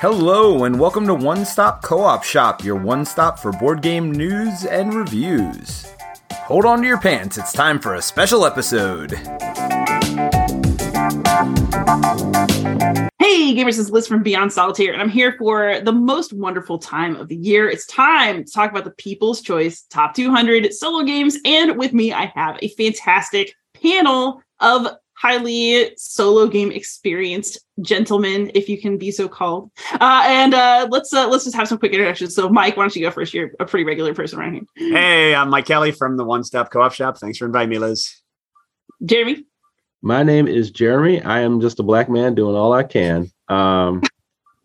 Hello, and welcome to One Stop Co op Shop, your one stop for board game news and reviews. Hold on to your pants, it's time for a special episode. Hey, gamers, this is Liz from Beyond Solitaire, and I'm here for the most wonderful time of the year. It's time to talk about the People's Choice Top 200 solo games, and with me, I have a fantastic panel of highly solo game experienced gentleman, if you can be so called. Uh, and uh, let's uh, let's just have some quick introductions. So, Mike, why don't you go first? You're a pretty regular person around here. Hey, I'm Mike Kelly from the One Stop Co-op Shop. Thanks for inviting me, Liz. Jeremy. My name is Jeremy. I am just a black man doing all I can um,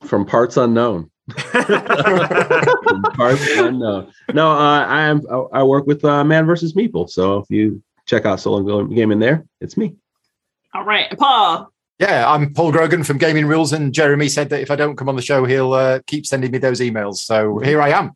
from parts unknown. Parts unknown. No, uh, I am. I work with uh, Man versus Meeple. So if you check out solo game in there, it's me. All right, Paul. Yeah, I'm Paul Grogan from Gaming Rules, and Jeremy said that if I don't come on the show, he'll uh, keep sending me those emails. So here I am.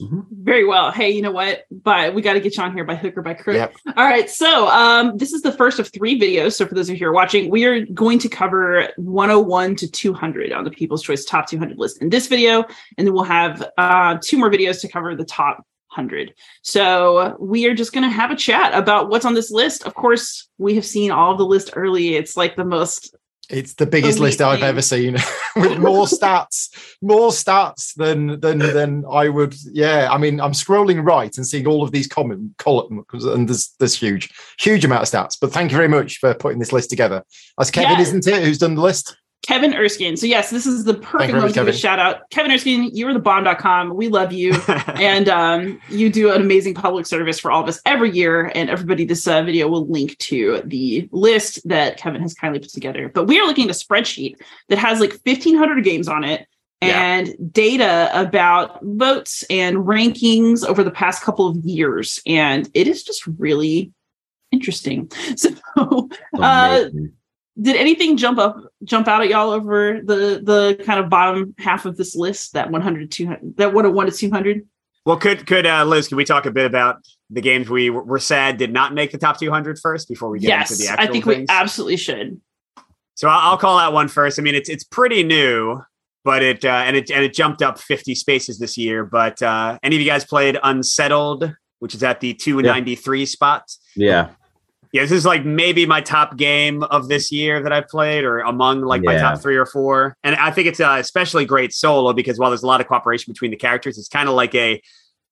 Very well. Hey, you know what? But we got to get you on here by hook or by crook. Yep. All right. So um, this is the first of three videos. So for those of you who are watching, we are going to cover 101 to 200 on the People's Choice Top 200 list in this video, and then we'll have uh, two more videos to cover the top 100. So we are just going to have a chat about what's on this list. Of course, we have seen all the list early. It's like the most It's the biggest list I've ever seen, with more stats, more stats than than than I would. Yeah, I mean, I'm scrolling right and seeing all of these common columns, and there's there's huge, huge amount of stats. But thank you very much for putting this list together. That's Kevin, Yeah. isn't it? Who's done the list? Kevin Erskine. So yes, this is the perfect you moment to give a shout out. Kevin Erskine, you're the bomb.com. We love you. and um, you do an amazing public service for all of us every year. And everybody, this uh, video will link to the list that Kevin has kindly put together. But we are looking at a spreadsheet that has like 1,500 games on it Yeah. and data about votes and rankings over the past couple of years. And it is just really interesting. So, uh. Did anything jump up, jump out at y'all over the the kind of bottom half of this list? That 100 to 200, that 101 to 200? well, could could uh, Liz? Can we talk a bit about the games we were were sad did not make the top 200 first before we get into the actual I think we absolutely should. So I'll, I'll call that one first. I mean, it's it's pretty new, but it uh, and it and it jumped up 50 spaces this year. But uh, any of you guys played Unsettled, which is at the 293 spot? Yeah. Yeah, this is like maybe my top game of this year that I've played, or among like my top three or four. And I think it's uh, especially great solo because while there's a lot of cooperation between the characters, it's kind of like a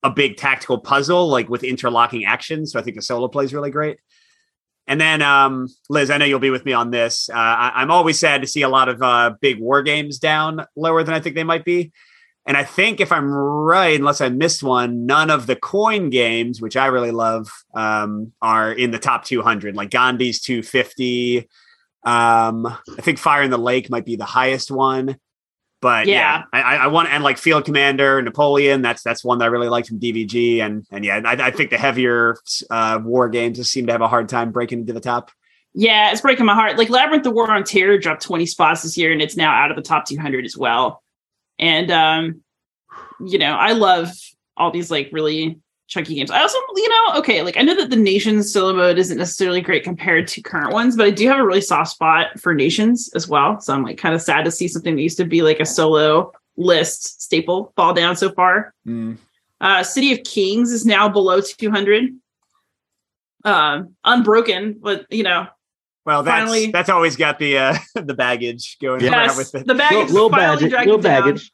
a big tactical puzzle, like with interlocking actions. So I think the solo play is really great. And then, um, Liz, I know you'll be with me on this. Uh, I, I'm always sad to see a lot of uh, big war games down lower than I think they might be. And I think if I'm right, unless I missed one, none of the coin games, which I really love, um, are in the top 200. Like Gandhi's 250. Um, I think Fire in the Lake might be the highest one. But yeah, Yeah. I, I want and like Field Commander, Napoleon. That's that's one that I really liked from DVG, and and yeah, I, I think the heavier uh, war games just seem to have a hard time breaking into the top. Yeah, it's breaking my heart. Like Labyrinth the War on Terror dropped 20 spots this year and it's now out of the top 200 as well. And um you know, I love all these like really chunky games. I also, you know, okay, like I know that the Nations solo mode isn't necessarily great compared to current ones, but I do have a really soft spot for Nations as well. So I'm like kind of sad to see something that used to be like a solo list staple fall down so far. Uh, City of Kings is now below 200. Um, unbroken, but you know, Well, that's Finally- that's always got the uh, the baggage going Yeah. around with it. the baggage little finally baggage. dragged Little it down. baggage.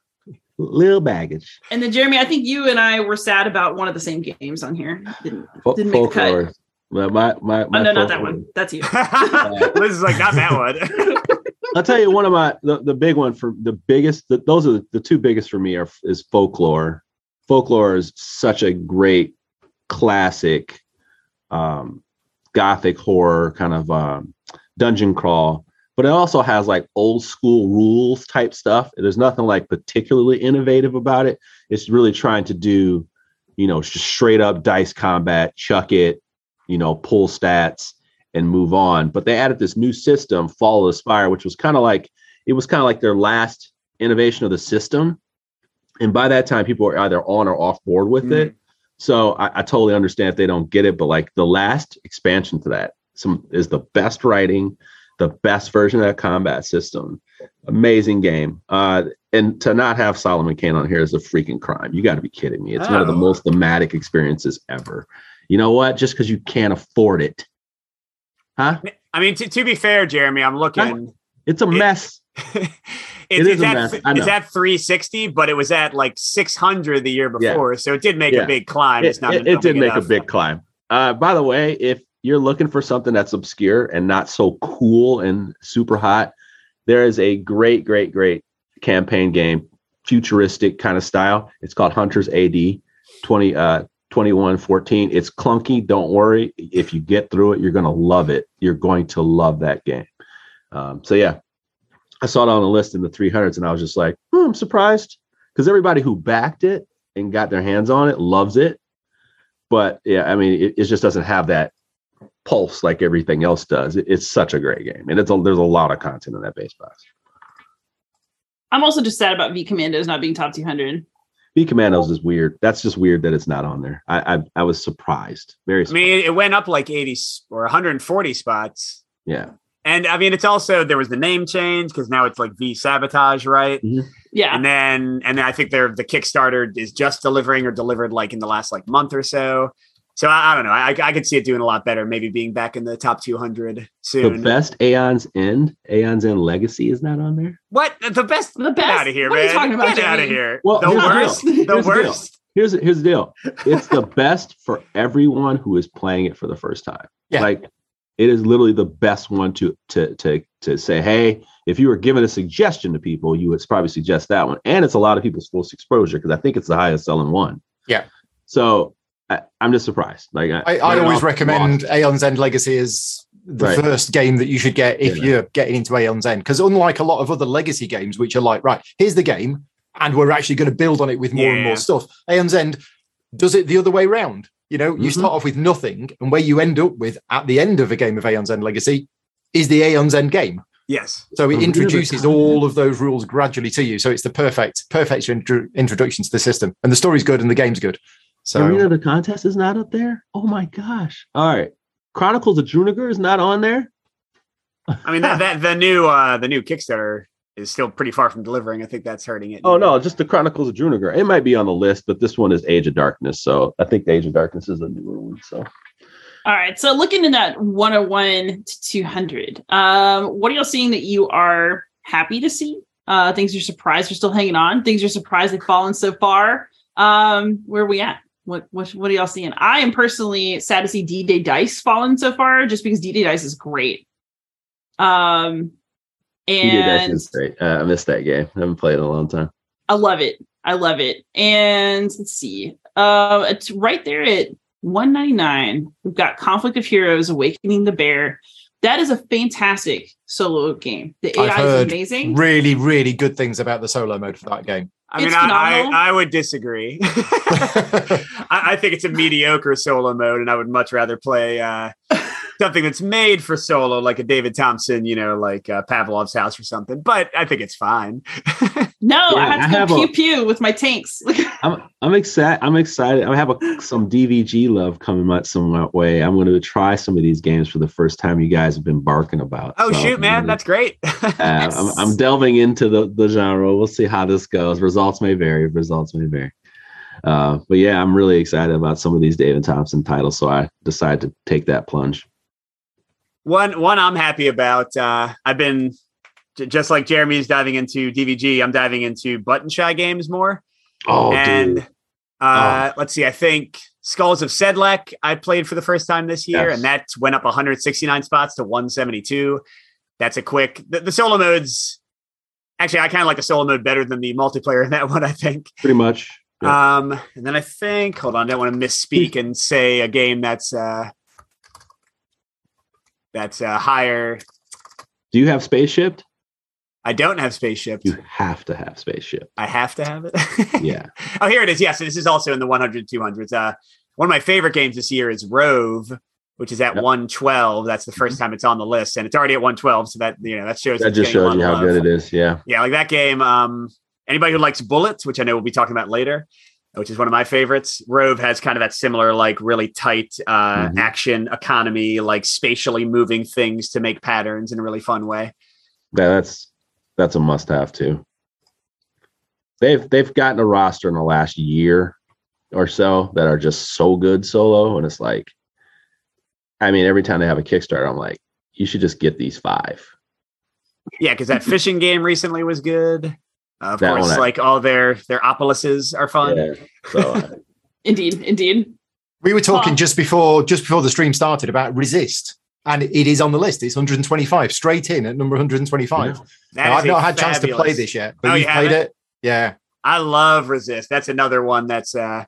Little baggage. And then Jeremy, I think you and I were sad about one of the same games on here. Didn't, Fo- Didn't make the cut. folklore. Well, my, my, oh no, not that folklore. one. That's you. Liz is like not that one. I'll tell you one of my the, the big one for the biggest the, those are the, the two biggest for me are is folklore. Folklore is such a great classic um gothic horror kind of um dungeon crawl, but it also has like old school rules type stuff. There's nothing like particularly innovative about it. It's really trying to do, you know, just straight up dice combat, chuck it, you know, pull stats and move on. But they added this new system, Fall of the Spire, which was kind of like it was kind of like their last innovation of the system. And by that time, people were either on or off board with Mm. it. So I, I totally understand if they don't get it, but like the last expansion to that some is the best writing, the best version of that combat system. Amazing game. Uh, and to not have Solomon Kane on here is a freaking crime. You got to be kidding me. It's one of the Oh. most thematic experiences ever. You know what? Just because you can't afford it, huh? I mean, to, to be fair, Jeremy, I'm looking. It's a It- it's, is it's a at, mess, I it's at 360, but it was at like 600 the year Yeah. before, so it did make Yeah. a big climb. It, it- it did make a big climb. Uh, by the way, if you're looking for something that's obscure and not so cool and super hot, there is a great, great, great campaign game, futuristic kind of style. It's called Hunters AD 20, uh, 2114. It's clunky. Don't worry. If you get through it, you're going to love it. You're going to love that game. Um, so, yeah, I saw it on the list in the 300s and I was just like, hmm, I'm surprised because everybody who backed it and got their hands on it loves it. But yeah, I mean, it, it just doesn't have that pulse like everything else does. It, it's such a great game, and it's a, there's a lot of content in that base box. I'm also just sad about V Commandos not being top 200. V Commandos is weird. That's just weird that it's not on there. I I, I was surprised. Very I mean, it went up like 80 or 140 spots. yeah. And I mean, it's also there was the name change because now it's like V Sabotage, right? Mm-hmm. Yeah. And then and then I think they're the Kickstarter is just delivering or delivered like in the last like month or so. So I, I don't know. I I could see it doing a lot better. Maybe being back in the top 200 soon. The soon. best Aeon's End, Aeon's End Legacy is not on there. What the best? The Get best? out of here, What are you man! talking about, Get out of here. Well, the here's the worst. The Here's the worst. Here's here's the deal. It's the best for everyone who is playing it for the first time. Yeah. Like it is literally the best one to to to to say, hey, if you were giving a suggestion to people, you would probably suggest that one. And it's a lot of people's first exposure because I think it's the highest selling one. Yeah. So I, I'm just surprised. Like I, I they're always recommend lost. Aeon's End Legacy as the Right. first game that you should get if Yeah. you're getting into Aeon's End. Because unlike a lot of other legacy games, which are like, right, here's the game, and we're actually going to build on it with more and more stuff, Aeon's End does it the other way round. You know, you Mhm. start off with nothing, and where you end up with at the end of a game of Aeon's End Legacy is the Aeon's End game. Yes. So it introduces all of those rules gradually to you. So it's the perfect, perfect intro- introduction to the system. And the story's good and the game's good. So Arena of the Contest is not up there. Oh my gosh! All right, Chronicles of Drunagor is not on there. I mean that, that the new uh the new Kickstarter is still pretty far from delivering. I think that's hurting it. Oh no, just the Chronicles of Drunagor. It might be on the list, but this one is Age of Darkness. So I think the Age of Darkness is a newer one. So All right. So looking in that 101 to 200, um, what are y'all seeing that you are happy to see? Uh, things you're surprised you're still hanging on. Things you're surprised they've fallen so far. Um, where are we at? What what what are y'all seeing? I am personally sad to see D Day Dice fallen so far, just because D Day Dice is great. Um, he did that and. Uh, I missed that game. I haven't played it in a long time. I love it. I love it. And let's see. Uh, it's right there at 199. We've got Conflict of Heroes, Awakening the Bear. That is a fantastic solo game. The I've AI is amazing. really, really good things about the solo mode for that game. I mean, It's I, phenomenal. I, I would disagree. I, I think it's a mediocre solo mode, and I would much rather play uh, something that's made for solo, like a David Thompson, you know, like uh, Pavlov's House or something. But I think it's fine. no, Yeah, I have I to have go a- pew pew with my tanks. I'm I'm excited. I'm excited. I have a, some DVG love coming my some way. I'm going to try some of these games for the first time. You guys have been barking about. oh So, shoot, man, that's great. Uh, I'm, I'm delving into the, the genre. We'll see how this goes. Results may vary. Results may vary. Uh, but yeah, I'm really excited about some of these David Thompson titles. So I decided to take that plunge. One one I'm happy about. Uh, I've been just like Jeremy's diving into DVG. I'm diving into button shy games more. Oh, and dude. uh, let's see, I think Skulls of Sedlec I played for the first time this year, Yes. and that went up 169 spots to 172. That's a quick. The, the solo modes. Actually, I kind of like the solo mode better than the multiplayer in that one. I think. pretty much. Yeah. Um, and then I think, hold on, I don't want to misspeak and say a game that's uh, that's a higher. Do you have Spaceship? I don't have spaceship. You have to have Spaceship. I have to have it. Yeah. Oh, here it is. Yes, this is also in the 100 200s. Uh, one of my favorite games this year is Rove, which is at Yep. 112. That's the 1st time it's on the list, and it's already at 112. So that you know that shows That just shows you how love. good it is. Yeah. Yeah, like that game. Um, anybody who likes Bullets, which I know we'll be talking about later, which is one of my favorites. Rove has kind of that similar, like really tight uh, Mhm. action economy, like spatially moving things to make patterns in a really fun way. Yeah, that's that's a must have too. they've they've gotten a roster in the last year or so that are just so good solo, and it's like, I mean, every time they have a Kickstarter, I'm like, you should just get these five. Yeah, because that fishing game recently was good. Uh, of That course, I- like all their their Opolises are fun. Yeah. So uh, Indeed, indeed. We were talking Huh. just before just before the stream started about resist. And it is on the list. It's 125, straight in at number 125. That Now, I've not had a chance to play this yet, but Oh, you've you played it. Yeah. I love Resist. That's another one that's uh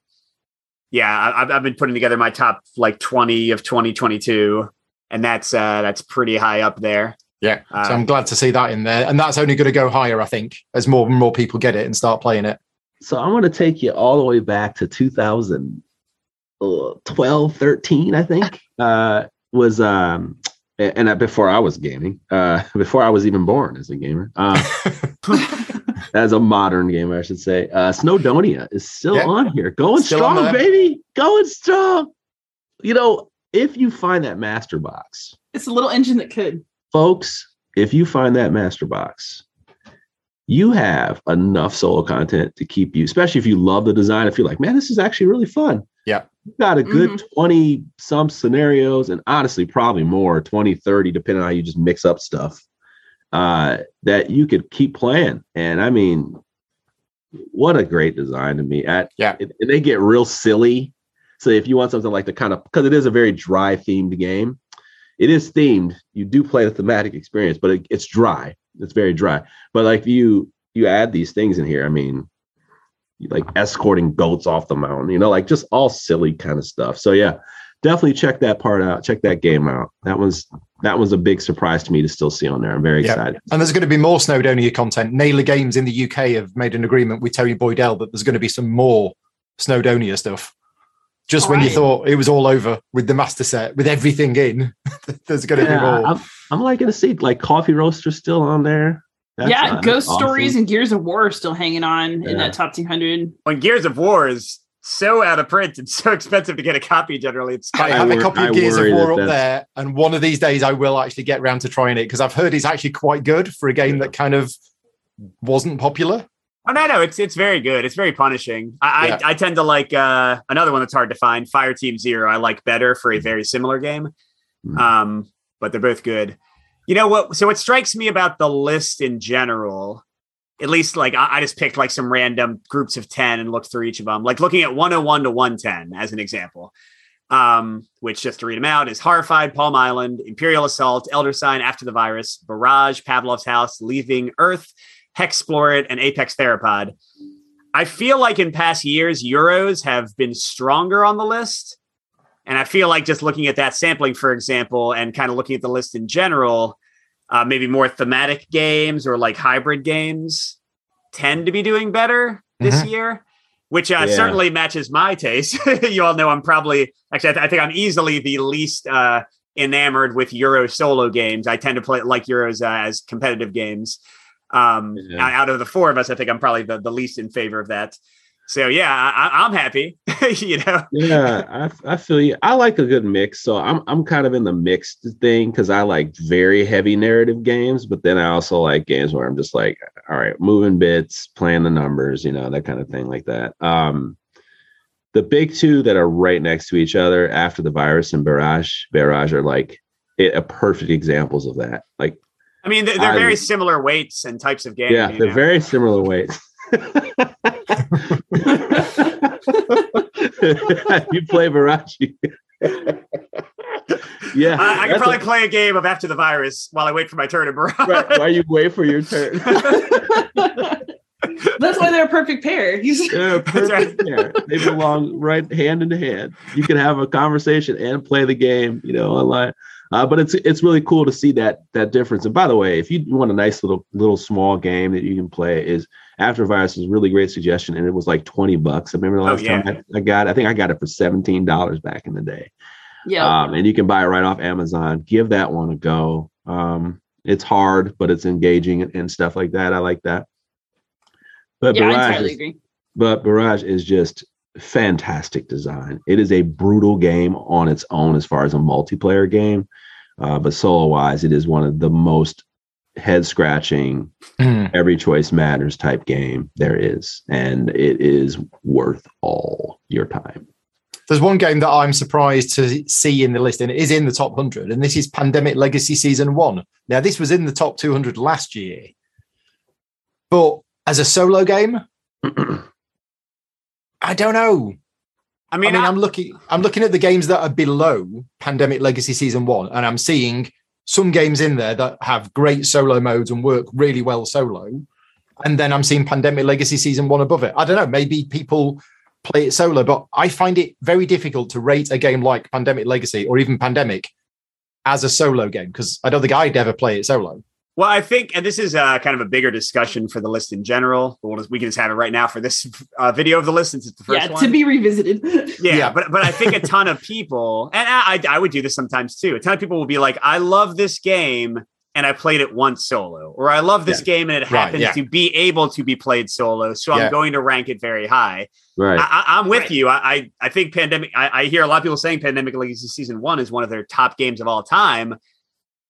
yeah, I, I've, I've been putting together my top like 20 of 2022 and that's uh that's pretty high up there. Yeah. Uh, so I'm glad to see that in there. And that's only going to go higher, I think, as more and more people get it and start playing it. so I'm going to take you all the way back to 2012, 13, I think. Uh, was um, a- and that before I was gaming, uh, before I was even born as a gamer, uh, as a modern gamer, I should say. Uh, Snowdonia is still Yeah. on here, going Still strong, baby, going strong. You know, if you find that master box, It's a little engine that could. Folks, if you find that master box, you have enough solo content to keep you, especially if you love the design. If you're like, man, this is actually really fun. Yeah. You got a good Mhm. 20 some scenarios, and honestly, probably more 20, 30, depending on how you just mix up stuff uh, that you could keep playing. And I mean, what a great design to me. At Yeah. and they get real silly. So if you want something like the kind of because it is a very dry themed game, it is themed. You do play the thematic experience, but it, it's dry. It's very dry. But like you you add these things in here. I mean, like escorting goats off the mountain, you know, like just all silly kind of stuff. So yeah, definitely check that part out. Check that game out. That was that was a big surprise to me to still see on there. I'm very Yeah. excited. And there's going to be more Snowdonia content. Naylor Games in the UK have made an agreement with Tony Boydell that there's going to be some more Snowdonia stuff. Just when you thought it was all over with the master set, with everything in, there's going to be more. I'm, I'm liking to see like coffee roaster still on there. That's, yeah, uh, Ghost awesome. Stories and Gears of War are still hanging on in that top 200. When Gears of War is so out of print and so expensive to get a copy generally, it's I kind I have of a wor- copy I of Gears of War up there, and one of these days I will actually get round to trying it because I've heard it's actually quite good for a game that kind of wasn't popular. Oh no, no, it's it's very good. It's very punishing. I Yeah. I, I tend to like uh, another one that's hard to find, Fire Team Zero. I like better for a very similar game, Mm. um, but they're both good. You know what? So what strikes me about the list in general, at least like I, I just picked like some random groups of ten and looked through each of them. Like looking at 101 to 110 as an example, um, which just to read them out is Horrified, Palm Island, Imperial Assault, Elder Sign, After the Virus, Barrage, Pavlov's House, Leaving Earth, Hexplore It, and Apex Theropod. I feel like in past years, Euros have been stronger on the list. And I feel like just looking at that sampling, for example, and kind of looking at the list in general, uh, maybe more thematic games or like hybrid games tend to be doing better this year, which uh, Yeah. certainly matches my taste. you all know I'm probably, actually, I, th- I think I'm easily the least uh, enamored with Euro solo games. I tend to play like Euros uh, as competitive games. Um. Out of the four of us, I think I'm probably the, the least in favor of that. So yeah, I, I'm happy. you know, yeah, I, I feel you. I like a good mix, so I'm I'm kind of in the mixed thing because I like very heavy narrative games, but then I also like games where I'm just like, all right, moving bits, playing the numbers, you know, that kind of thing like that. Um, the big two that are right next to each other after the virus and barrage, barrage are like it, a perfect examples of that. Like, I mean they're, they're I- very similar weights and types of games. yeah, they're know? very similar weights. you play barrage. yeah, I, I can probably a- play a game of After the Virus while I wait for my turn in Barrage. right, while you wait for your turn. That's why they're a perfect pair. He's They're a perfect pair. They belong right hand in hand. You can have a conversation and play the game, you know, online. Uh, but it's it's really cool to see that that difference. And by the way, if you want a nice little little small game that you can play, is After Virus is a really great suggestion, and it was like twenty bucks. I remember the Oh, last yeah. time I, I got. it. I think I got it for seventeen dollars back in the day. yeah. Um, and you can buy it right off Amazon. Give that one a go. Um, it's hard, but it's engaging and, and stuff like that. I like that. But yeah, I Barrage is- agree. but Barrage is just fantastic design. It is a brutal game on its own as far as a multiplayer game, uh, but solo wise, it is one of the most head scratching, Mm. every choice matters type game there is, and it is worth all your time. There's one game that I'm surprised to see in the list, and it is in the top 100, and this is Pandemic Legacy Season 1. Now, this was in the top 200 last year, but as a solo game, I don't know. I I mean, mean, I- I'm looking. I'm looking at the games that are below Pandemic Legacy Season One, and I'm seeing some games in there that have great solo modes and work really well solo. And then I'm seeing Pandemic Legacy Season One above it. I don't know. Maybe people play it solo, but I find it very difficult to rate a game like Pandemic Legacy or even Pandemic as a solo game because I don't think I'd ever play it solo. Well, I think, and this is uh, kind of a bigger discussion for the list in general. But we'll just, we can just have it right now for this uh, video of the list since it's the first yeah, one. to be revisited. yeah, Yeah. but but I think a ton of people, and I, I I would do this sometimes too. A ton of people will be like, "I love this game, and I played it once solo," or "I love this game, and it Right, happens yeah. to be able to be played solo, so Yeah. I'm going to rank it very high." Right. I, I, I'm with Right. you. I, I I think pandemic. I, I hear a lot of people saying Pandemic Legacy Season One is one of their top games of all time.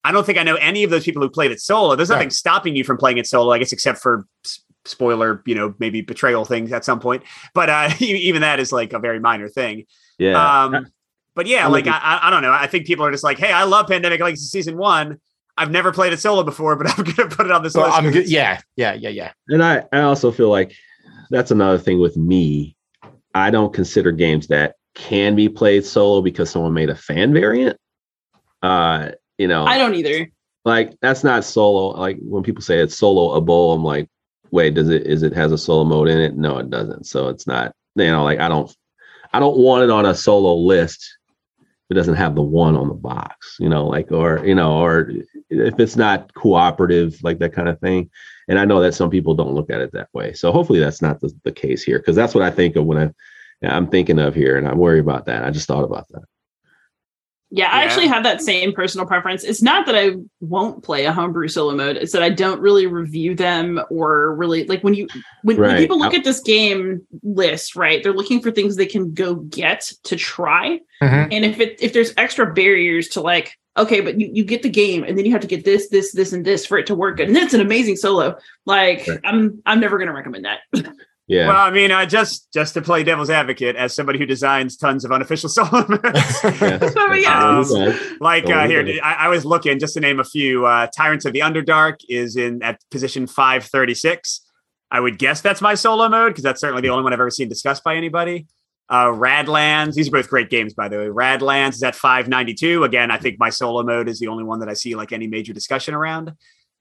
I don't think I know any of those people who played it solo. There's nothing Right. stopping you from playing it solo, I guess, except for spoiler, you know, maybe betrayal things at some point. But uh, even that is like a very minor thing. yeah. Um, but yeah, I'm like I, I- I don't know. I think people are just like, hey, I love Pandemic Legacy Season One. I've never played it solo before, but I'm gonna put it on this So list. I'm 'cause good. Yeah, yeah, yeah, yeah. And I, I also feel like that's another thing with me. I don't consider games that can be played solo because someone made a fan variant. Uh, you know, I don't either. like that's not solo. Like when people say it's solo a bowl, I'm like, wait, does it is it has a solo mode in it? No, it doesn't. So it's not, you know, like I don't I don't want it on a solo list. It doesn't have the one on the box, you know, like or you know, or if it's not cooperative, like that kind of thing. And I know that some people don't look at it that way. So hopefully that's not the, the case here, because that's what I think of when I I'm thinking of here, and I worry about that. I just thought about that. Yeah, I Yeah. actually have that same personal preference. It's not that I won't play a homebrew solo mode. It's that I don't really review them or really like when you when, when people look at this game list, right? They're looking for things they can go get to try. Mhm. And if it if there's extra barriers to like, okay, but you, you get the game and then you have to get this, this, this, and this for it to work good. And that's an amazing solo. Like Right. I'm I'm never gonna recommend that. Yeah. Well, I mean, uh, just just to play devil's advocate, as somebody who designs tons of unofficial solo modes, Yeah. So, yeah. Um, like uh, here. I, I was looking just to name a few. Uh, Tyrants of the Underdark is in at position five thirty six. I would guess that's my solo mode because that's certainly the only one I've ever seen discussed by anybody. Uh, Radlands, these are both great games, by the way. Radlands is at 592. Again, I think my solo mode is the only one that I see like any major discussion around.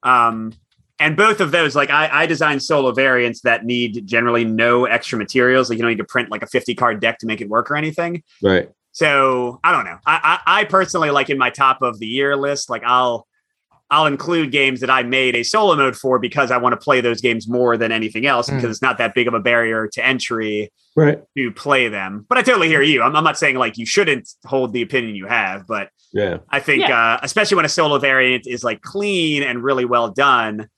Um, and both of those, like I, I design solo variants that need generally no extra materials. Like you don't need to print like a 50 card deck to make it work or anything. Right. So I don't know. I, I I personally like in my top of the year list, like I'll I'll include games that I made a solo mode for because I want to play those games more than anything else Mm. because it's not that big of a barrier to entry Right. to play them. But I totally hear you. I'm, I'm not saying like you shouldn't hold the opinion you have, but Yeah. I think uh, especially when a solo variant is like clean and really well done.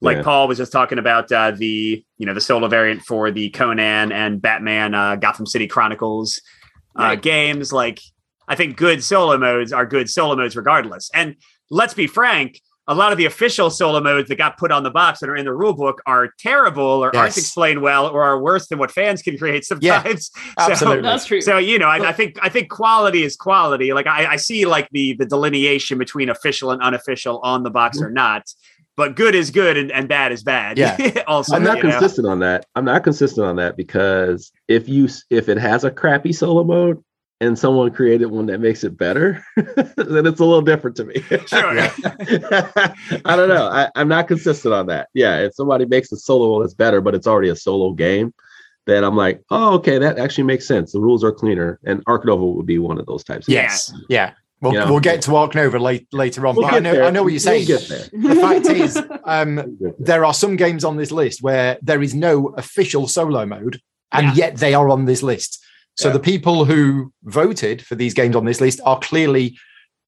Like Yeah. Paul was just talking about uh, the you know the solo variant for the Conan and Batman uh, Gotham City Chronicles uh, Right. games. Like I think good solo modes are good solo modes regardless. And let's be frank, a lot of the official solo modes that got put on the box that are in the rule book are terrible or aren't explained well or are worse than what fans can create sometimes. So- absolutely. That's true. so you know, I, I think I think quality is quality. Like I, I see like the the delineation between official and unofficial on the box or not. But good is good and, and bad is bad. Yeah. also, I'm not you know? consistent on that. I'm not consistent on that because if you if it has a crappy solo mode and someone created one that makes it better, then it's a little different to me. Sure. I don't know. I, I'm not consistent on that. Yeah, if somebody makes a solo that's better, but it's already a solo game, then I'm like, oh, okay, that actually makes sense. The rules are cleaner, and Ark Nova would be one of those types. Of Yes. Yeah. We'll, Yeah. we'll get to Ark Nova late, later on. We'll but I know, there. I know what you're saying. We'll. The fact is, um, there. there are some games on this list where there is no official solo mode, and Yeah. yet they are on this list. So Yeah. the people who voted for these games on this list are clearly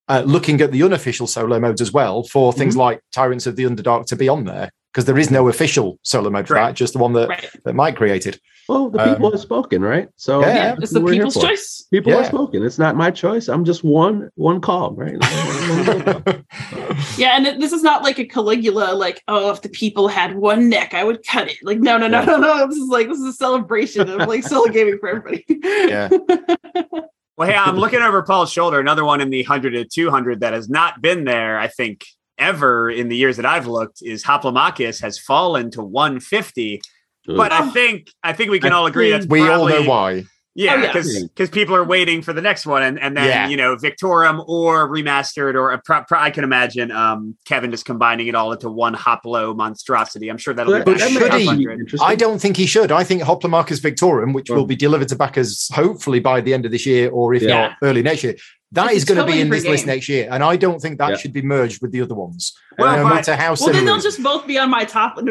uh, looking at the unofficial solo modes as well for things like Tyrants of the Underdark to be on there. Because there is no official solo mode for Right. that, just the one that, Right. that Mike created. Well, the people Um, have spoken, right? So Yeah. Yeah, it's the what we're here people's choice. People have spoken. It's not my choice. I'm just one one call, right? Yeah, and it- this is not like a Caligula, like, oh, if the people had one neck, I would cut it. Like, no, no, no, no, no. This is like this is a celebration of like solo gaming for everybody. yeah. Well, hey, I'm looking over Paul's shoulder. Another one in the 100 to 200 that has not been there, I think, ever in the years that I've looked is Hoplomachus has fallen to 150. But I think I think we can I all agree that's We all know why. Yeah, Oh, yeah. because because people are waiting for the next one, and and then Yeah. you know Victorum or remastered or a pro, pro- I can imagine um, Kevin just combining it all into one Hoplo monstrosity. I'm sure that'll But- be but should he- 100. Interesting. I don't think he should. I think Hoplomachus Victorum, which Oh. will be delivered to backers hopefully by the end of this year or if Yeah. not early next year, that It's is going to be in free this list next year. And I don't think that Yeah. should be merged with the other ones. Well, no matter how well, then they'll just both be on my top.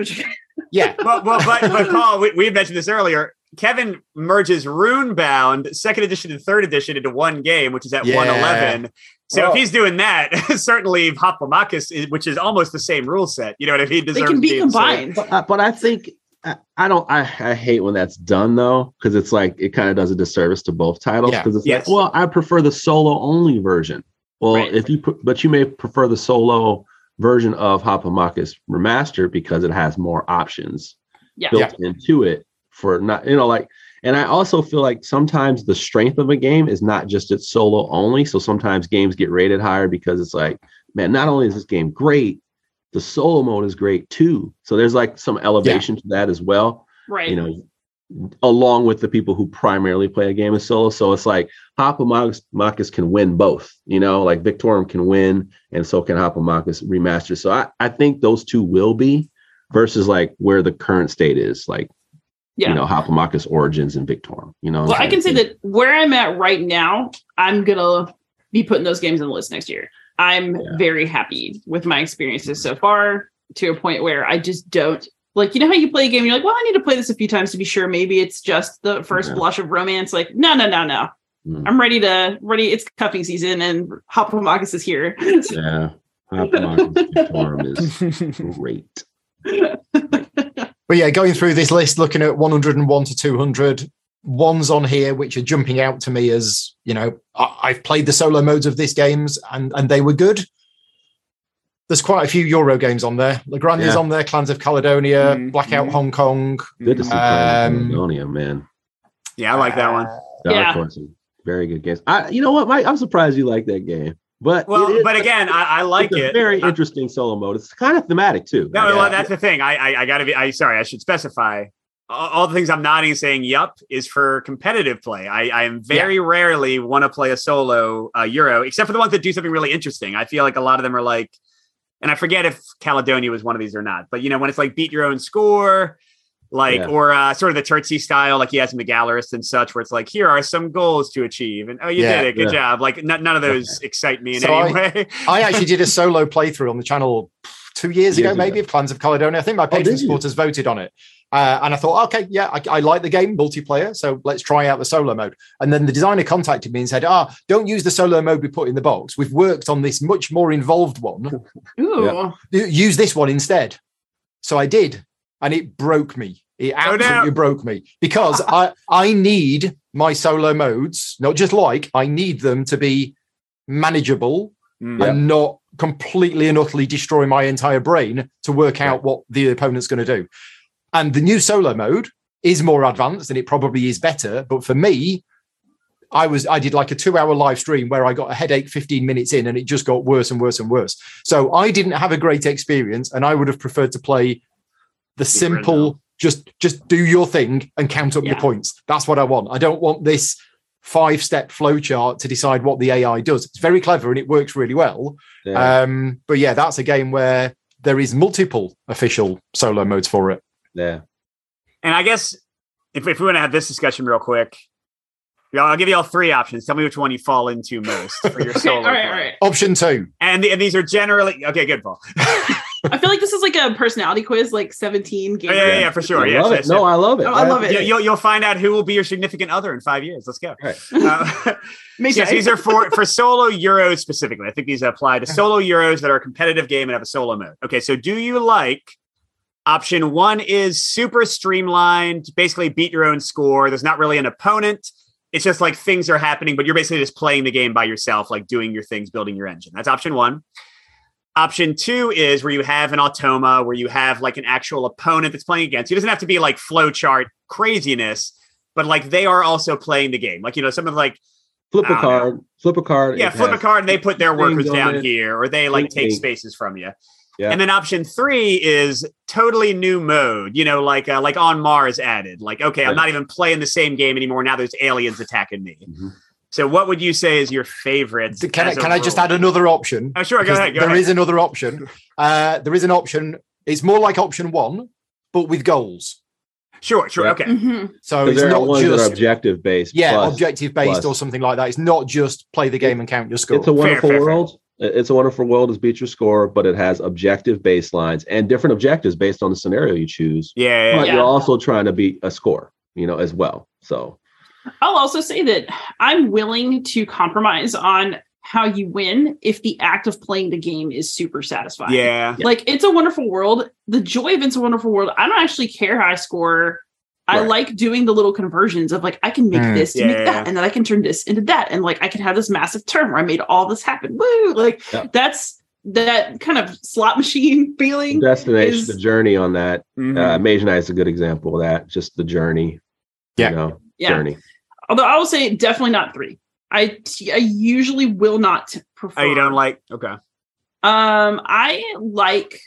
Yeah. Well, well, but, but Paul, we, we had mentioned this earlier. Kevin merges Runebound second edition and third edition into one game, which is at Yeah. 111. So Well- if he's doing that, certainly Hoplomachus, which is almost the same rule set. You know what I mean? they Deserves can be combined. But, I- but I think I, I don't. I, I hate when that's done though, because it's like it kind of does a disservice to both titles. Yeah. Because it's Yes. like, well, I prefer the solo only version. Well, Right. if you put, but you may prefer the solo version of Hoplomachus Remastered because it has more options Yeah. built into it for not you know like. And I also feel like sometimes the strength of a game is not just its solo only. So sometimes games get rated higher because it's like, man, not only is this game great, the solo mode is great too. So there's like some elevation to that as well Right. you know, along with the people who primarily play a game of solo. So it's like Hoplomachus can win both, you know, like Victorum can win and so can Hoplomachus remaster. So I, I think those two will be versus like where the current state is, like, yeah. you know, Hoplomachus Origins and Victorum, you know. well, I can say that where I'm at right now, I'm gonna be putting those games on the list next year. I'm Yeah. very happy with my experiences so far to a point where I just don't like you know how you play a game, you're like, well, I need to play this a few times to be sure. Maybe it's just the first Yeah. blush of romance. Like, no, no, no, no. Mm. I'm ready to ready. It's cuffing season and Hoplomachus is here. Yeah. Hoplomachus Victorum is great. But yeah, going through this list, looking at 101 to 200, ones on here which are jumping out to me as, you know, I- I've played the solo modes of these games and, and they were good. There's quite a few Euro games on there. Lagrange's Yeah. on there, Clans of Caledonia, Mhm. Blackout Mhm. Hong Kong. Good to see Um, Caledonia, man. Yeah, I like that one. Dark Yeah. Horse, very good games. I, you know what, Mike? I'm surprised you like that game. But Well, it is- but again, I, I like it's a it. very interesting solo mode. It's kind of thematic too. No, well, uh, that's the thing. I, I, I gotta be. I sorry. I should specify. All, the things I'm nodding, and saying "yup" is for competitive play. I, I am very rarely want to play a solo uh, Euro, except for the ones that do something really interesting. I feel like a lot of them are like, and I forget if Caledonia was one of these or not. But you know, when it's like beat your own score, like Yeah. or uh, sort of the Turczi style, like he has in the Gallerist and such, where it's like, here are some goals to achieve, and oh, you Yeah, did it, good yeah. job. Like n- none of those excite me in So any I- way. I actually did a solo playthrough on the channel two years, ago, Years maybe, ago. of Clans of Caledonia. I think my Oh, patron you? supporters voted on it. Uh, and I thought, okay, yeah, I, I like the game multiplayer, so let's try out the solo mode. And then the designer contacted me and said, ah, don't use the solo mode we put in the box. We've worked on this much more involved one. Yeah. Use this one instead. So I did, and it broke me. It Oh, no. absolutely broke me because I I need my solo modes, not just like I need them to be manageable Mm. and not completely and utterly destroy my entire brain to work out what the opponent's going to do. And the new solo mode is more advanced and it probably is better. But for me, I was I did like a two hour live stream where I got a headache 15 minutes in and it just got worse and worse and worse. So I didn't have a great experience and I would have preferred to play the simple just just do your thing and count up your points. That's what I want. I don't want this five step flow chart to decide what the AI does. It's very clever and it works really well. yeah, Um, but yeah, that's a game where there is multiple official solo modes for it. Yeah. And I guess if, if we want to have this discussion real quick, yeah, I'll give you all three options. Tell me which one you fall into most for your Okay, solo. all right, play. all right. Option two. And, the, and these are generally okay. Good, Paul. I feel like this is like a personality quiz, like 17 Oh, games. yeah, yeah, yeah, for sure. I Yes, love yes, it. No, I love it. Oh, I love it. You, you'll, you'll find out who will be your significant other in five years. Let's go. Right. Uh, yes, these are for for solo Euros specifically. I think these apply to solo Euros that are a competitive game and have a solo mode. Okay, so do you like Option one is super streamlined, basically beat your own score. There's not really an opponent. It's just like things are happening, but you're basically just playing the game by yourself, like doing your things, building your engine. That's option one. Option two is where you have an automa, where you have like an actual opponent that's playing against you. It doesn't have to be like flowchart craziness, but like they are also playing the game. Like, you know, some of like, Flip a card. Flip a card. yeah, flip a card and they put their workers down it. here, or they like take spaces from you. Yeah. And then option three is totally new mode. You know, like uh, like on Mars added. Like, okay, I'm not even playing the same game anymore. Now there's aliens attacking me. Mhm. So, what would you say is your favorite? Can I, can I just add another option? Oh, sure. Go ahead. Go there ahead. is another option. Uh, there is an option. It's more like option one, but with goals. Sure. Sure. Yeah. Okay. Mhm. So 'Cause it's there are not ones just objective based. yeah objective based or something like that. It's not just play the game and count your score. It's a wonderful fair, fair. world. It's a wonderful world as beat your score, but it has objective baselines and different objectives based on the scenario you choose. Yeah. yeah, But yeah. you're also trying to beat a score, you know, as well. So I'll also say that I'm willing to compromise on how you win if the act of playing the game is super satisfying. Yeah. Like it's a wonderful world. The joy of it's a wonderful world. I don't actually care how I score. I like doing the little conversions of like I can make Mm. this to Yeah, make yeah, that, yeah. and then I can turn this into that, and like I can have this massive turn where I made all this happen. Woo! Like Yeah. that's that kind of slot machine feeling. destination, is- the journey on that. Mhm. Uh, Mage Knight is a good example of that. Just the journey. Yeah. You know, Yeah. journey. Although I will say definitely not three. I I usually will not prefer. oh, you don't like? Okay. Um, I like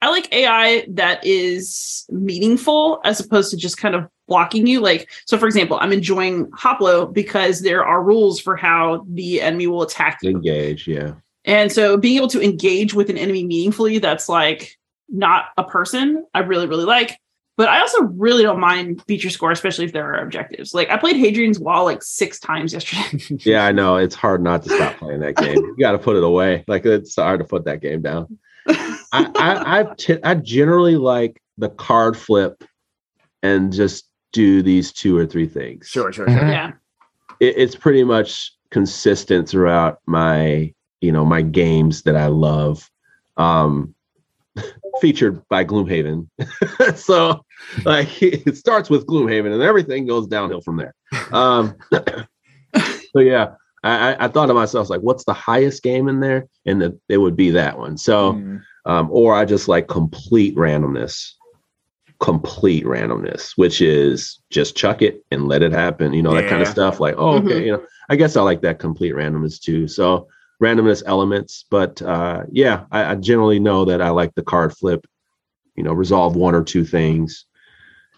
I like AI that is meaningful as opposed to just kind of blocking you. Like, so for example, I'm enjoying Hoplo because there are rules for how the enemy will attack you. Engage. Yeah. And so being able to engage with an enemy meaningfully that's like not a person, I really, really like. But I also really don't mind feature score, especially if there are objectives. Like I played Hadrian's Wall like six times yesterday. Yeah, I know. It's hard not to stop playing that game. You got to put it away. Like it's hard to put that game down. I I I, t- I generally like the card flip and just do these two or three things. Sure. Sure. Sure. Mhm. yeah. It, it's pretty much consistent throughout my you know my games that I love. Um, featured by Gloomhaven. so like it starts with Gloomhaven and everything goes downhill from there. Um, so yeah, I, I- I thought to myself like, what's the highest game in there? And the, it would be that one. So, Mhm. um, or I just like complete randomness, complete randomness, which is just chuck it and let it happen. You know that kind of stuff. Like, oh, okay, Mhm. you know, I guess I like that complete randomness too. So randomness elements, but uh, yeah, I, I generally know that I like the card flip. You know, resolve one or two things,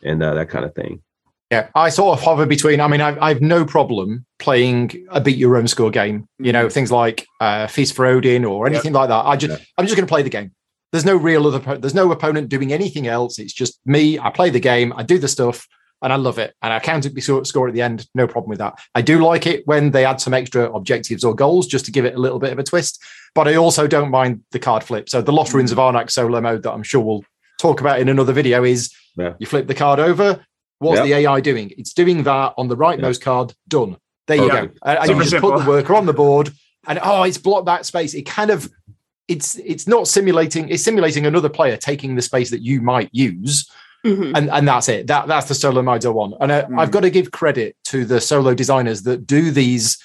and uh, that kind of thing. Yeah, I sort of hover between. I mean, I've, I've no problem playing a beat your own score game. You know, things like uh, Feast for Odin or anything like that. I just. I'm just going to play the game. There's no real other. There's no opponent doing anything else. It's just me. I play the game. I do the stuff, and I love it. And I count it score score at the end. No problem with that. I do like it when they add some extra objectives or goals just to give it a little bit of a twist. But I also don't mind the card flip. So the Lost Ruins of Arnak solo mode that I'm sure we'll talk about in another video is Yeah. you flip the card over. What's Yeah. the AI doing? It's doing that on the rightmost card. Done. There you Perfect. go. And, and Super you just simple. put the worker on the board, and oh, it's blocked that space. It kind of, it's it's not simulating. It's simulating another player taking the space that you might use, Mhm. and and that's it. That that's the solo mode I want. And uh, Mm. I've got to give credit to the solo designers that do these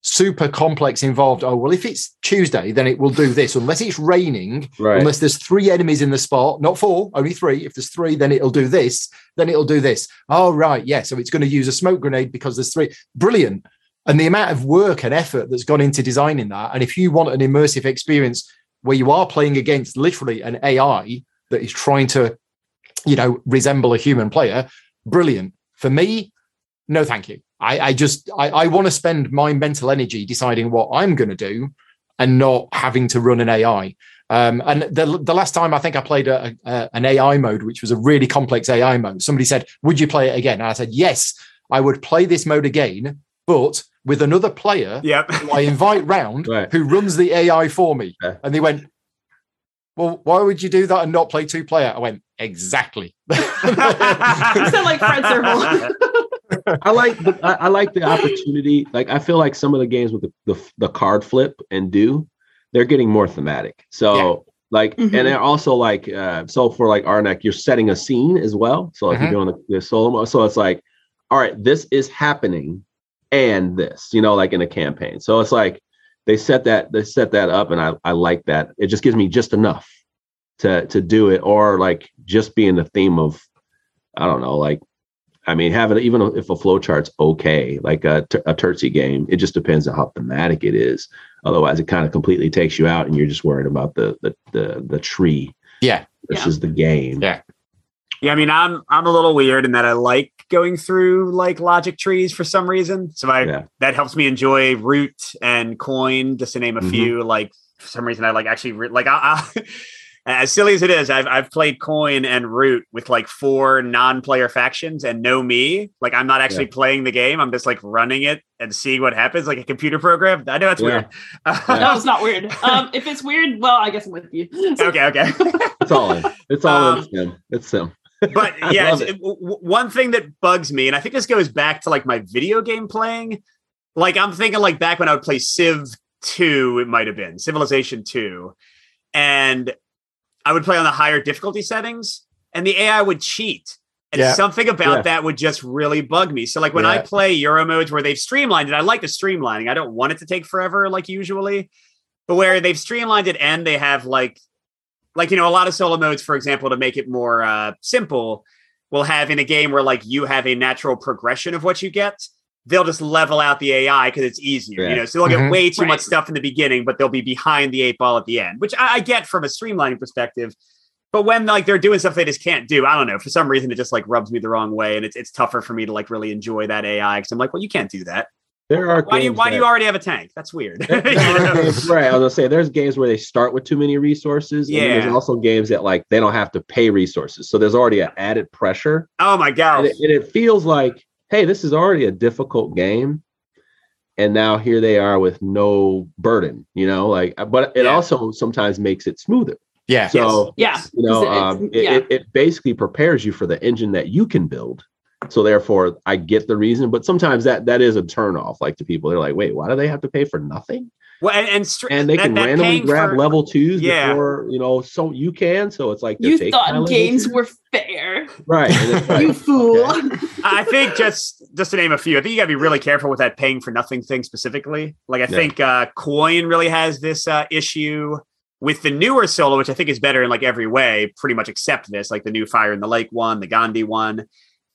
super complex involved. Oh well, if it's Tuesday, then it will do this. Unless it's raining, Right. unless there's three enemies in the spot, not four, only three. If there's three, then it'll do this, then it'll do this. Oh, right. Yeah. So it's going to use a smoke grenade because there's three. Brilliant. And the amount of work and effort that's gone into designing that. And if you want an immersive experience where you are playing against literally an AI that is trying to, you know, resemble a human player, brilliant. For me, no, thank you. I, I just I, I want to spend my mental energy deciding what I'm going to do and not having to run an AI. Um, and the the last time I think I played a, a, an AI mode, which was a really complex AI mode, somebody said, "Would you play it again?" And I said, "Yes, I would play this mode again, but with another player Yep. who I invite round Right. who runs the AI for me." Yeah. And they went, "Well, why would you do that and not play two player?" I went, "Exactly." You sound like Fred Serval. I like the I, I like the opportunity. Like I feel like some of the games with the, the the card flip and do, they're getting more thematic. So Like, Mhm. and they're also like, uh, so for like Arnak, you're setting a scene as well. So if Mhm. you're doing the, the solo so it's like, all right, this is happening, and this, you know, like in a campaign. So it's like they set that they set that up, and I I like that. It just gives me just enough to to do it, or like just being the theme of, I don't know, like. I mean, having even if a flowchart's okay, like a Turczi game, it just depends on how thematic it is. Otherwise, it kind of completely takes you out, and you're just worried about the the the, the tree Yeah. versus the game. Yeah. Yeah, I mean, I'm I'm a little weird in that I like going through like logic trees for some reason. So I Yeah. that helps me enjoy root and coin, just to name a Mhm. few. Like for some reason, I like actually re- like I, I as silly as it is, I've I've played coin and root with like four non-player factions and no me. Like I'm not actually playing the game. I'm just like running it and seeing what happens, like a computer program. I know that's Yeah. weird. No, it's not weird. Um, if it's weird, well, I guess I'm with you. okay, okay. It's all in. It's all Um, in. It's him. It's him. but I yeah, love it's- w- w- one thing that bugs me, and I think this goes back to like my video game playing. Like I'm thinking like back when I would play Civ 2, it might have been Civilization 2. And I would play on the higher difficulty settings, and the AI would cheat. And Yeah. something about Yeah. that would just really bug me. So like when I play Euro modes where they've streamlined it, I like the streamlining. I don't want it to take forever like usually. But where they've streamlined it and they have like like you know a lot of solo modes for example to make it more uh simple will have in a game where like you have a natural progression of what you get they'll just level out the ai because it's easier Yeah. you know so they'll get mm-hmm. way too Right. much stuff in the beginning but they'll be behind the eight ball at the end which I, I get from a streamlining perspective but when like they're doing stuff they just can't do i don't know for some reason it just like rubs me the wrong way and it's, it's tougher for me to like really enjoy that ai because i'm like well you can't do that There are why do you games why do you already have a tank that's weird there You games- right. I was gonna say there's games where they start with too many resources. And Yeah. there's also games that like they don't have to pay resources. So there's already an added pressure. oh my god And and it feels like, hey, this is already a difficult game. And now here they are with no burden, you know, like but it Yeah. also sometimes makes it smoother. Yeah. So yeah. you know, it- um, it, yeah. it, it basically prepares you for the engine that you can build. So therefore, I get the reason, but sometimes that that is a turnoff. Like to people, they're like, "Wait, why do they have to pay for nothing?" well and and, str- And they that- can that randomly grab for- level twos Yeah. before you know. So you can. So it's like you thought games were fair. two. right. and it's like, you fool. I think just just to name a few, I think you got to be really careful with that paying for nothing thing specifically. Like I Yeah. think uh, Coin really has this uh, issue with the newer solo, which I think is better in like every way. Pretty much except this, like the new Fire in the Lake one, the Gandhi one,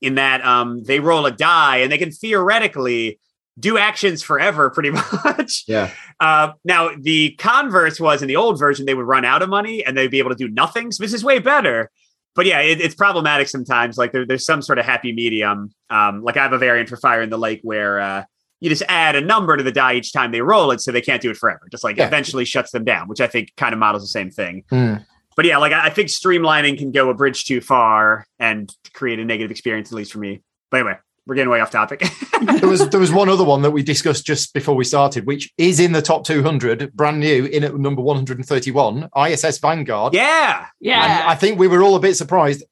in that um, they roll a die and they can theoretically do actions forever, pretty much. yeah, Uh, now the converse was in the old version they would run out of money and they'd be able to do nothing. So this is way better. But yeah, it, it's problematic sometimes. Like there, there's some sort of happy medium. Um, like I have a variant for Fire in the Lake where uh, you just add a number to the die each time they roll it, so they can't do it forever. Just like Yeah. eventually shuts them down, which I think kind of models the same thing. Hmm. But yeah, like I, I think streamlining can go a bridge too far and create a negative experience, at least for me. But anyway, we're getting way off topic. there was there was one other one that we discussed just before we started, which is in the top 200, brand new, in at number 131, ISS Vanguard. yeah, And yeah. I think we were all a bit surprised.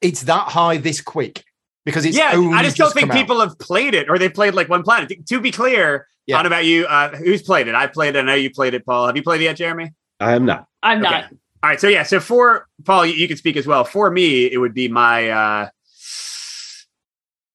It's that high this quick because it's yeah. only I just don't think come out. people have played it or they've played like one planet. To be clear, Yeah. I don't know about you. Uh, who's played it? I played it. I know you played it, Paul. Have you played it yet, Jeremy? I am not. I'm Okay. not. All right. So yeah. So for Paul, you, you can speak as well. For me, it would be my. uh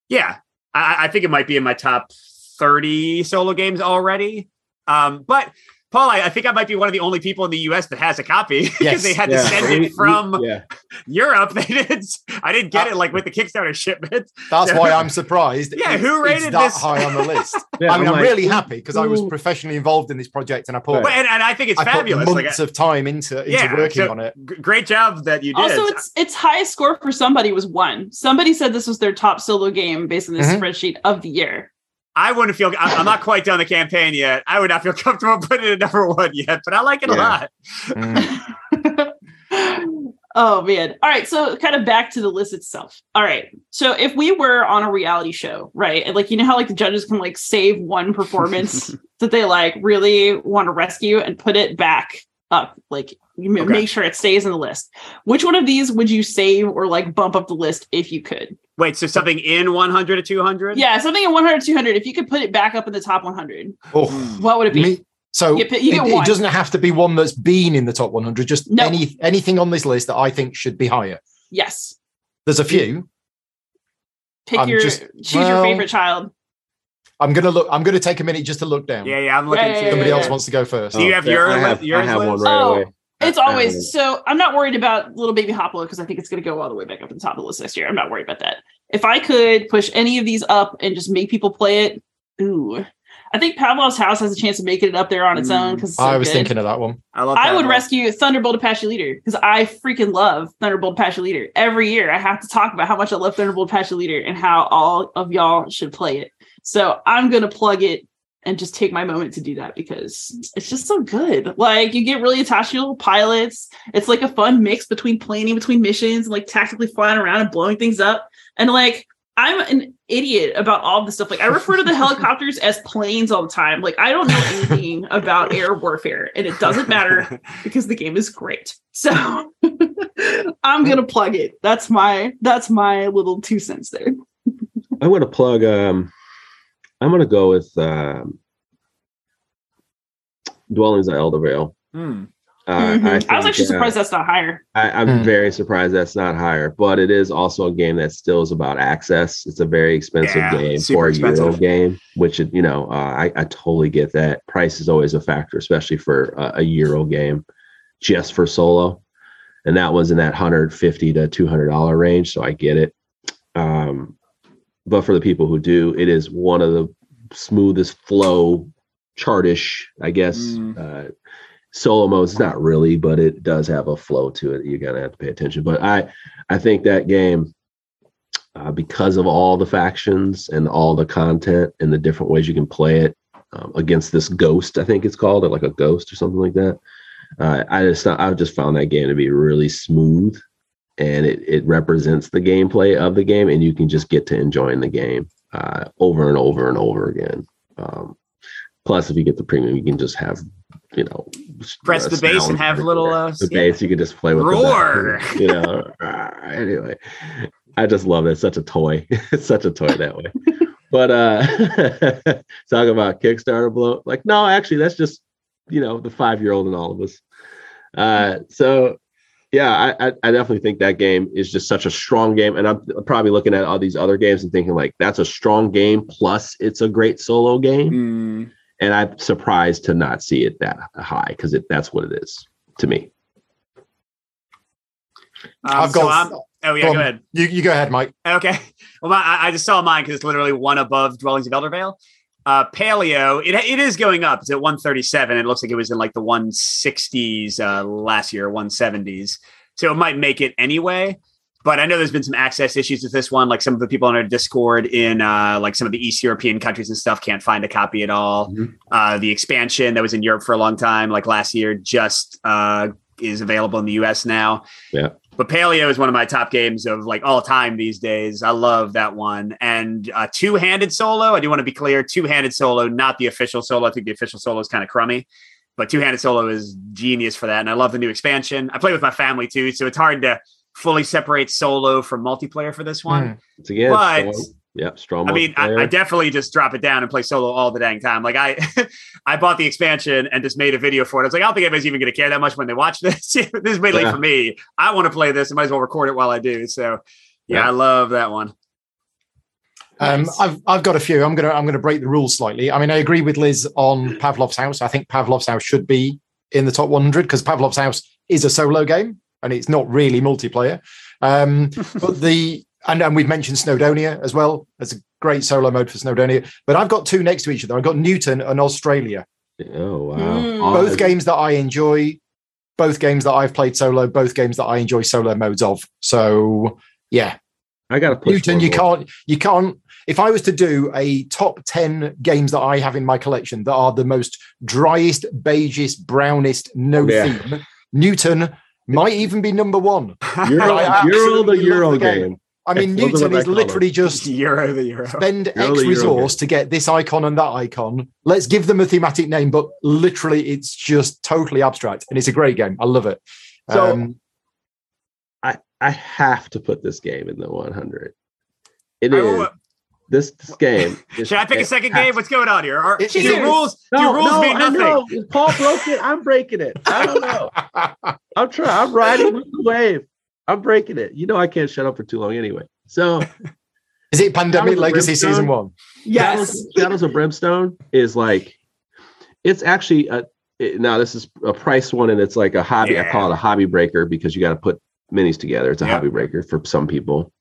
Yeah, I, I think it might be in my top thirty solo games already. Um, but Paul, I, I think I might be one of the only people in the U.S. that has a copy because Yes. they had Yeah, to send it from yeah. Europe. They didn't. I didn't get Uh, it like with the Kickstarter shipment. That's why I'm surprised. Yeah, it- who it's rated that this? high on the list? Yeah, I mean, I'm, like, really who- happy because I was professionally involved in this project and I put, But, and, and I think it's I put fabulous. Like, months of time into, into yeah, working so on it. g- great job that you did. Also, its its highest score for somebody was one. Somebody said this was their top solo game based on this Mhm. spreadsheet of the year. I wouldn't feel. I'm I'm not quite done the campaign yet. I would not feel comfortable putting it at number one yet, but I like it a lot. Mm. Oh man. All right. So kind of back to the list itself. All right. So if we were on a reality show, right? And like you know how like the judges can like save one performance that they like really want to rescue and put it back up. Like you Okay. make sure it stays in the list. Which one of these would you save or like bump up the list if you could? Wait, so something in 100 to 200? Yeah, something in 100 to 200 if you could put it back up in the top 100. Oh, What would it be? me, So You get- you it, it doesn't have to be one that's been in the top 100. Just No. any anything on this list that I think should be higher. Yes. There's a few. Pick I'm your just- choose your favorite child. I'm gonna look. I'm gonna take a minute just to look down. Yeah, yeah. I'm looking. Yeah, yeah, too. yeah, Somebody yeah. else wants to go first. Do you have oh, your I have, yours, I have one right Oh, away. It's I- I always so. I'm not worried about little baby Hoplo because I think it's going to go all the way back up to the top of the list next year. I'm not worried about that. If I could push any of these up and just make people play it, ooh, I think Pavlov's House has a chance of making it up there on its own Mm. because I was thinking of that one. I love. I would Pavlov. rescue Thunderbolt Apache Leader because I freaking love Thunderbolt Apache Leader. Every year I have to talk about how much I love Thunderbolt Apache Leader and how all of y'all should play it. So I'm gonna plug it and just take my moment to do that because it's just so good. Like you get really attached to your little pilots. It's like a fun mix between planning between missions and like tactically flying around and blowing things up. And like I'm an idiot about all this stuff. Like I refer to the helicopters as planes all the time. Like I don't know anything about air warfare, and it doesn't matter because the game is great. So I'm gonna plug it. That's my that's my little two cents there. I'm gonna plug. Um, I'm gonna go with um, Dwellings at Eldervale. Hmm. Uh, Mhm. I, was think, actually uh, surprised that's not higher. I, I'm Hmm. very surprised that's not higher, but it is also a game that still is about access. It's a very expensive Yeah, game for a Euro expensive. game, which you know uh, I, I totally get that. Price is always a factor, especially for a, a Euro game, just for solo, and that was in that 150 to 200 dollar range. So I get it. Um, but for the people who do, it is one of the smoothest flow chartish, I guess. Mm. Solo mode is not really, but it does have a flow to it. You're gonna have to pay attention. But I, I think that game, uh, because of all the factions and all the content and the different ways you can play it um, against this ghost, I think it's called, or like a ghost or something like that. Uh, I just I just found that game to be really smooth, and it it represents the gameplay of the game, and you can just get to enjoying the game uh, over and over and over again. Um, plus, if you get the premium, you can just have you know Press the bass and have little, uh, the yeah. bass. You can just play with Roar. The, you know. uh, anyway, I just love it. It's such a toy. it's such a toy that way. But uh talk about Kickstarter blow. Like, no, actually, that's just you know the five year old in all of us. Uh, so yeah, I, I I definitely think that game is just such a strong game, and I'm probably looking at all these other games and thinking like that's a strong game. Plus, it's a great solo game, Hmm. And I'm surprised to not see it that high because it that's what it is to me. Um, I've so got- I'm- oh yeah, go go, ahead. You, you go ahead, Mike. Okay. Well, my, I I just saw mine because it's literally one above Dwellings of Eldervale. Uh, Paleo, it, it is going up. It's at 137. It looks like it was in like the 160s uh, last year, 170s. So it might make it anyway. But I know there's been some access issues with this one. Like some of the people on our Discord in uh, like some of the East European countries and stuff can't find a copy at all. Mhm. Uh, the expansion that was in Europe for a long time, like last year, just uh, is available in the US now. Yeah. But Paleo is one of my top games of like all time these days. I love that one. And uh, two handed solo, I do want to be clear two handed solo, not the official solo. I think the official solo is kind of crummy, but two handed solo is genius for that. And I love the new expansion. I play with my family too. So it's hard to fully separate solo from multiplayer for this one. Mm. It's again, But- strong, yep, strong. I mean, I, I definitely just drop it down and play solo all the dang time. Like I, I bought the expansion and just made a video for it. I was like, I don't think anybody's even going to care that much when they watch this. this is mainly Yeah. for me. I want to play this. I might as well record it while I do. So, yeah, Yeah. I love that one. Um, Nice. I've I've got a few. I'm gonna I'm gonna break the rules slightly. I mean, I agree with Liz on Pavlov's House. I think Pavlov's House should be in the top 100 because Pavlov's House is a solo game and it's not really multiplayer. Um, but the and, and we've mentioned Snowdonia as well. There's a great solo mode for Snowdonia. But I've got two next to each other. I've got Newton and Australia. Oh wow! Mm. Both Odd. games that I enjoy. Both games that I've played solo. Both games that I enjoy solo modes of. So yeah, I got to push Newton, you can't, you can't. If I was to do a top ten games that I have in my collection that are the most driest, beigest, brownest, no Yeah. theme, Newton might even be number one. Euro, I Euro the Euro the game. game. I mean, Those are Newton is call literally just Euro the Euro. spend Euro X the Euro resource to get this icon and that icon. Let's give them a thematic name, but literally, it's just totally abstract, and it's a great game. I love it. So- um, I have to put this game in the 100. It I is will- this, this game. is- Should I pick a second game? What's going on here? Are, It- do Cheers. rules? Do No, rules no, mean I nothing? know. Paul broke it. I'm breaking it. I don't know. I'm trying. I'm riding with the wave. I'm breaking it. You know I can't shut up for too long anyway. So Is it Pandemic Legacy Brimstone? season one? Yes. Shadows, Shadows of Brimstone is like it's actually a it- now this is a price one and it's like a hobby. I call it a hobby breaker because you got to put minis together. It's a Yep. hobby breaker for some people.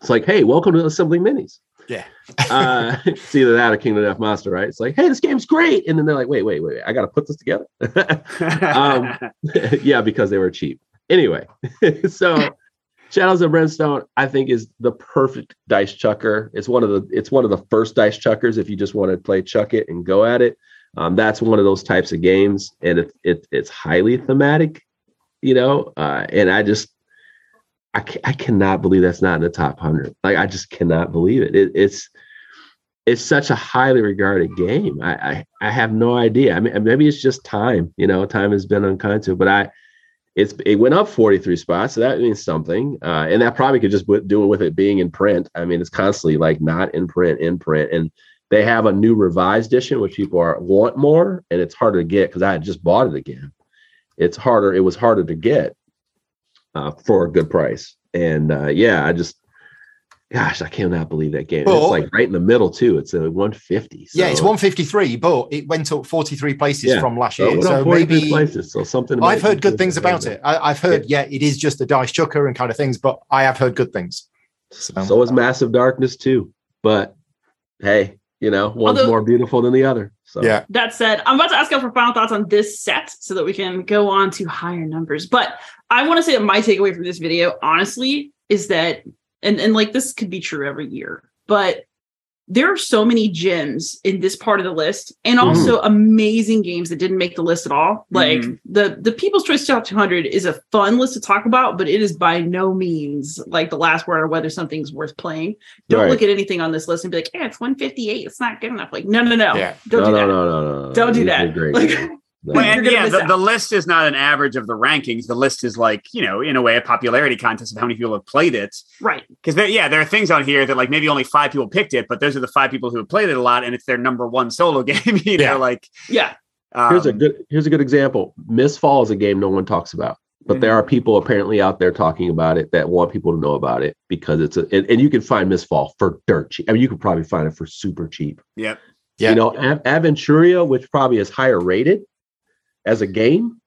It's like, hey, welcome to assembling minis. Yeah. uh, it's either that or Kingdom Death Monster, right? It's like, hey, this game's great, and then they're like, wait, wait, wait, I got to put this together. um, yeah, because they were cheap. Anyway, so Shadows of Brimstone, I think, is the perfect dice chucker. It's one of the it's one of the first dice chuckers if you just want to play chuck it and go at it. Um, that's one of those types of games, and it, it it's highly thematic, you know. Uh, and I just I ca- I cannot believe that's not in the top hundred. Like I just cannot believe it. it it's it's such a highly regarded game. I, I I have no idea. I mean, maybe it's just time. You know, time has been unkind to. But I, it's it went up 43 spots, so that means something. Uh, and that probably could just do it with it being in print. I mean, it's constantly like not in print, in print, and they have a new revised edition which people are want more, and it's harder to get because I just bought it again. It's harder. It was harder to get uh, for a good price. And uh, yeah, I just. Gosh, I cannot believe that game. Well- it's like right in the middle too. It's a 150. Yeah, it's 153, but it went up 43 places Yeah. from last year. So maybe places. So something. I've heard good things about it. I, I've heard, yeah, it is just a dice chucker and kind of things, but I have heard good things. So, So is Massive Darkness too. But hey, you know, one's Although- more beautiful than the other. So yeah, That said, I'm about to ask out for final thoughts on this set so that we can go on to higher numbers. But I want to say that my takeaway from this video, honestly, is that, and, and like this could be true every year, but there are so many gems in this part of the list and also amazing games that didn't make the list at all. Like Mhm. the the People's Choice Top 200 is a fun list to talk about, but it is by no means like the last word on whether something's worth playing. Don't Right. look at anything on this list and be like, yeah, it's 158. It's not good enough. Like, no, no, no. Yeah. Don't no, do no, that. no, no, no, no. Don't do that. Like-. Well, and yeah, the, the list is not an average of the rankings. The list is like, you know, in a way, a popularity contest of how many people have played it. Right. Because yeah, there are things on here that like maybe only five people picked it, but those are the five people who have played it a lot, and it's their number one solo game. You know, Yeah. like Yeah. um, here's a good here's a good example. Mistfall is a game no one talks about. But there are people apparently out there talking about it that want people to know about it because it's a and, and you can find Mistfall for dirt cheap. I mean, you could probably find it for super cheap. Yep. Yeah. You know, Av- Aventuria, which probably is higher rated as a game,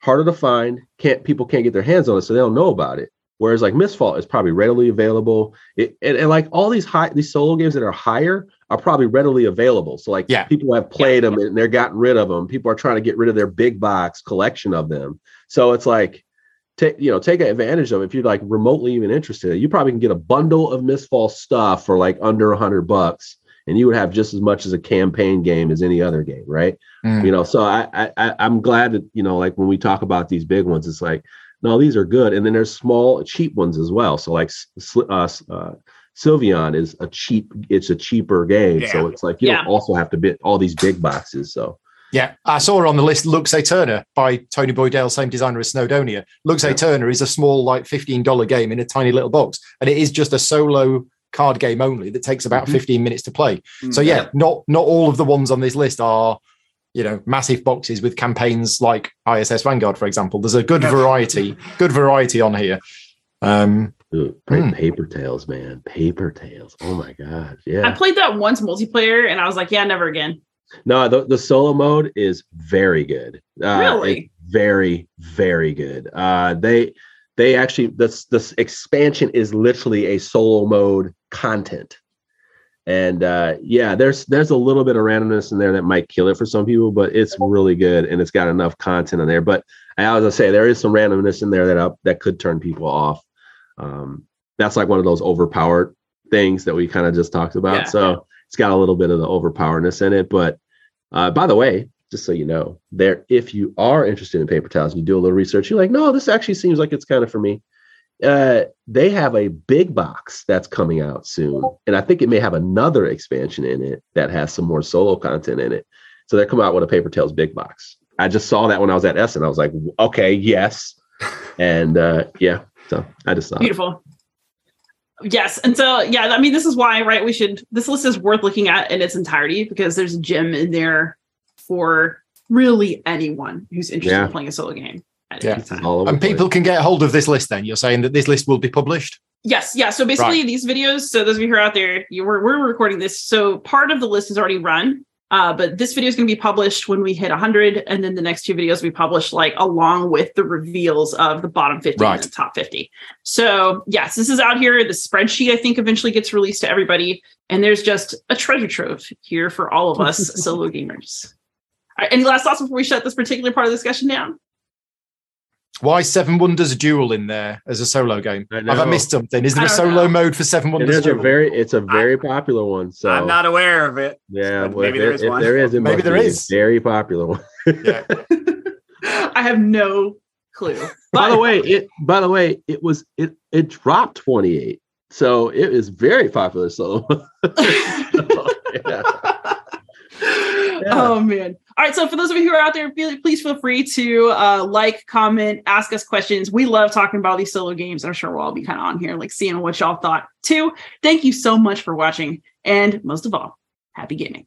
harder to find. Can't people can't get their hands on it, so they don't know about it. Whereas like Mistfall is probably readily available. It, and, and like all these high these solo games that are higher are probably readily available. So like Yeah. people have played them and they're gotten rid of them. People are trying to get rid of their big box collection of them. So it's like take you know take advantage of it. if you're like remotely even interested. You probably can get a bundle of Mistfall stuff for like under a hundred bucks, and you would have just as much as a campaign game as any other game, right? Mm. You know, so I, I I- I'm glad that you know like when we talk about these big ones, it's like no, these are good, and then there's small cheap ones as well. So like S- uh, S- uh, Sylvion is a cheap, it's a cheaper game, so it's like you don't Yeah. also have to bid all these big boxes. So Yeah, I saw her on the list. Lux Eterna by Tony Boydell, same designer as Snowdonia. Lux Yeah. Eterna is a small, like fifteen dollar game in a tiny little box, and it is just a solo card game only that takes about Mhm. fifteen minutes to play. Mm. So yeah, not not all of the ones on this list are, you know, massive boxes with campaigns like ISS Vanguard, for example. There's a good variety, good variety on here. Um, Dude, great Hmm. Paper Tales, man. Paper Tales. Oh my god. Yeah. I played that once multiplayer and I was like, yeah, never again. No, the, the solo mode is very good. Uh, Really? it's very, very good. Uh, they they actually this this expansion is literally a solo mode content. And uh, yeah, there's there's a little bit of randomness in there that might kill it for some people, but it's really good and it's got enough content in there. But as I say, there is some randomness in there that up that could turn people off. Um, that's like one of those overpowered things that we kind of just talked about. Yeah. So it's got a little bit of the overpoweredness in it. But uh, by the way, just so you know, there if you are interested in Paper Tales and you do a little research, you're like, no, this actually seems like it's kind of for me. Uh, they have a big box that's coming out soon, and I think it may have another expansion in it that has some more solo content in it. So they're coming out with a Paper Tales big box. I just saw that when I was at Essen. I was like, okay, yes, and uh, yeah. So I just saw it. Beautiful. Yes, and so yeah, I mean, this is why, right? We should. This list is worth looking at in its entirety because there's a gem in there for really anyone who's interested Yeah. in playing a solo game. at Yeah. any time. And place. people can get a hold of this list then. You're saying that this list will be published? Yes, yeah. So basically, Right. these videos. So those of you who are out there, you were we're recording this. So part of the list is already run. Uh, but this video is going to be published when we hit 100, and then the next two videos we publish like along with the reveals of the bottom 50 Right. and the top 50. So yes, this is out here. The spreadsheet I think eventually gets released to everybody, and there's just a treasure trove here for all of us solo gamers. All right, any last thoughts before we shut this particular part of the discussion down? Why Seven Wonders Duel in there as a solo game? I Have I missed something? Is there a solo know. mode for Seven It Wonders is a very, it's a very popular one. So I'm not aware of it. yeah, but well, maybe if, there it- is if one. there is, it Maybe must there be a very popular one. yeah. I have no clue. by the way, it by the way, it was it it dropped 28. So it is very popular. So yeah. Oh man. All right. So for those of you who are out there, please feel free to uh, like, comment, ask us questions. We love talking about these solo games. I'm sure we'll all be kind of on here, like seeing what y'all thought too. Thank you so much for watching. And most of all, happy gaming.